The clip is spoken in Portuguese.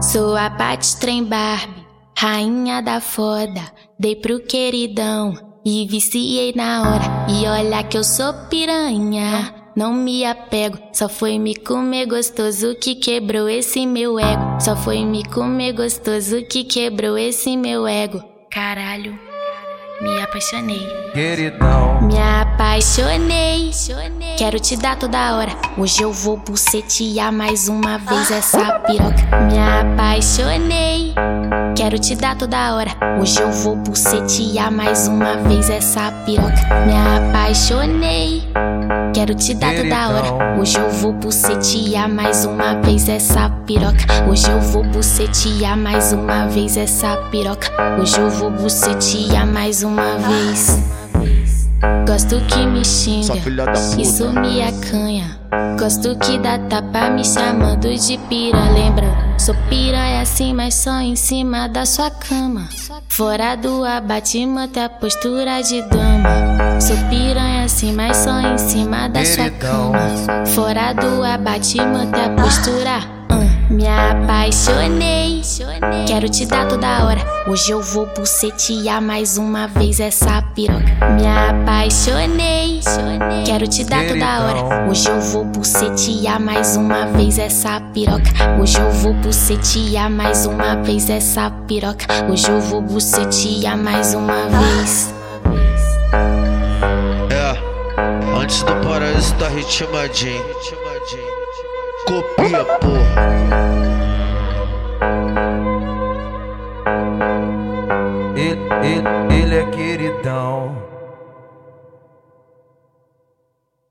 Sou a Pat Trem Barbie, rainha da foda. Dei pro queridão e viciei na hora. E olha que eu sou piranha. Não me apego, só foi me comer gostoso que quebrou esse meu ego. Só foi me comer gostoso que quebrou esse meu ego. Caralho, me apaixonei. Queridão, Me apaixonei. Quero te dar toda hora. Hoje eu vou bucetear mais uma vez essa piroca. Me apaixonei. Quero te dar toda hora. Hoje eu vou bucetear mais uma vez essa piroca. Me apaixonei. Quero te dar toda hora. Hoje eu vou bucetear mais uma vez essa piroca. Hoje eu vou bucetear mais uma vez essa piroca. Hoje eu vou bucetear mais uma vez. Gosto que me xinga, isso me acanha. Gosto que dá tapa me chamando de pira, lembra? Sou piranha assim, mas só em cima da sua cama. Fora do abate, manter a postura de dama. Sou piranha assim, mas só em cima da sua cama. Fora do abate, manter a postura. Me apaixonei. Quero te dar toda hora. Hoje eu vou bucetear mais uma vez essa piroca. Me apaixonei. Quero te dar toda hora. Hoje eu vou bucetear mais uma vez essa piroca. Hoje eu vou bucetear mais uma vez essa piroca. Hoje eu vou bucetear mais uma vez. Antes do paraíso tá ritmadinho. Copia, porra. ele, ele, ele é queridão.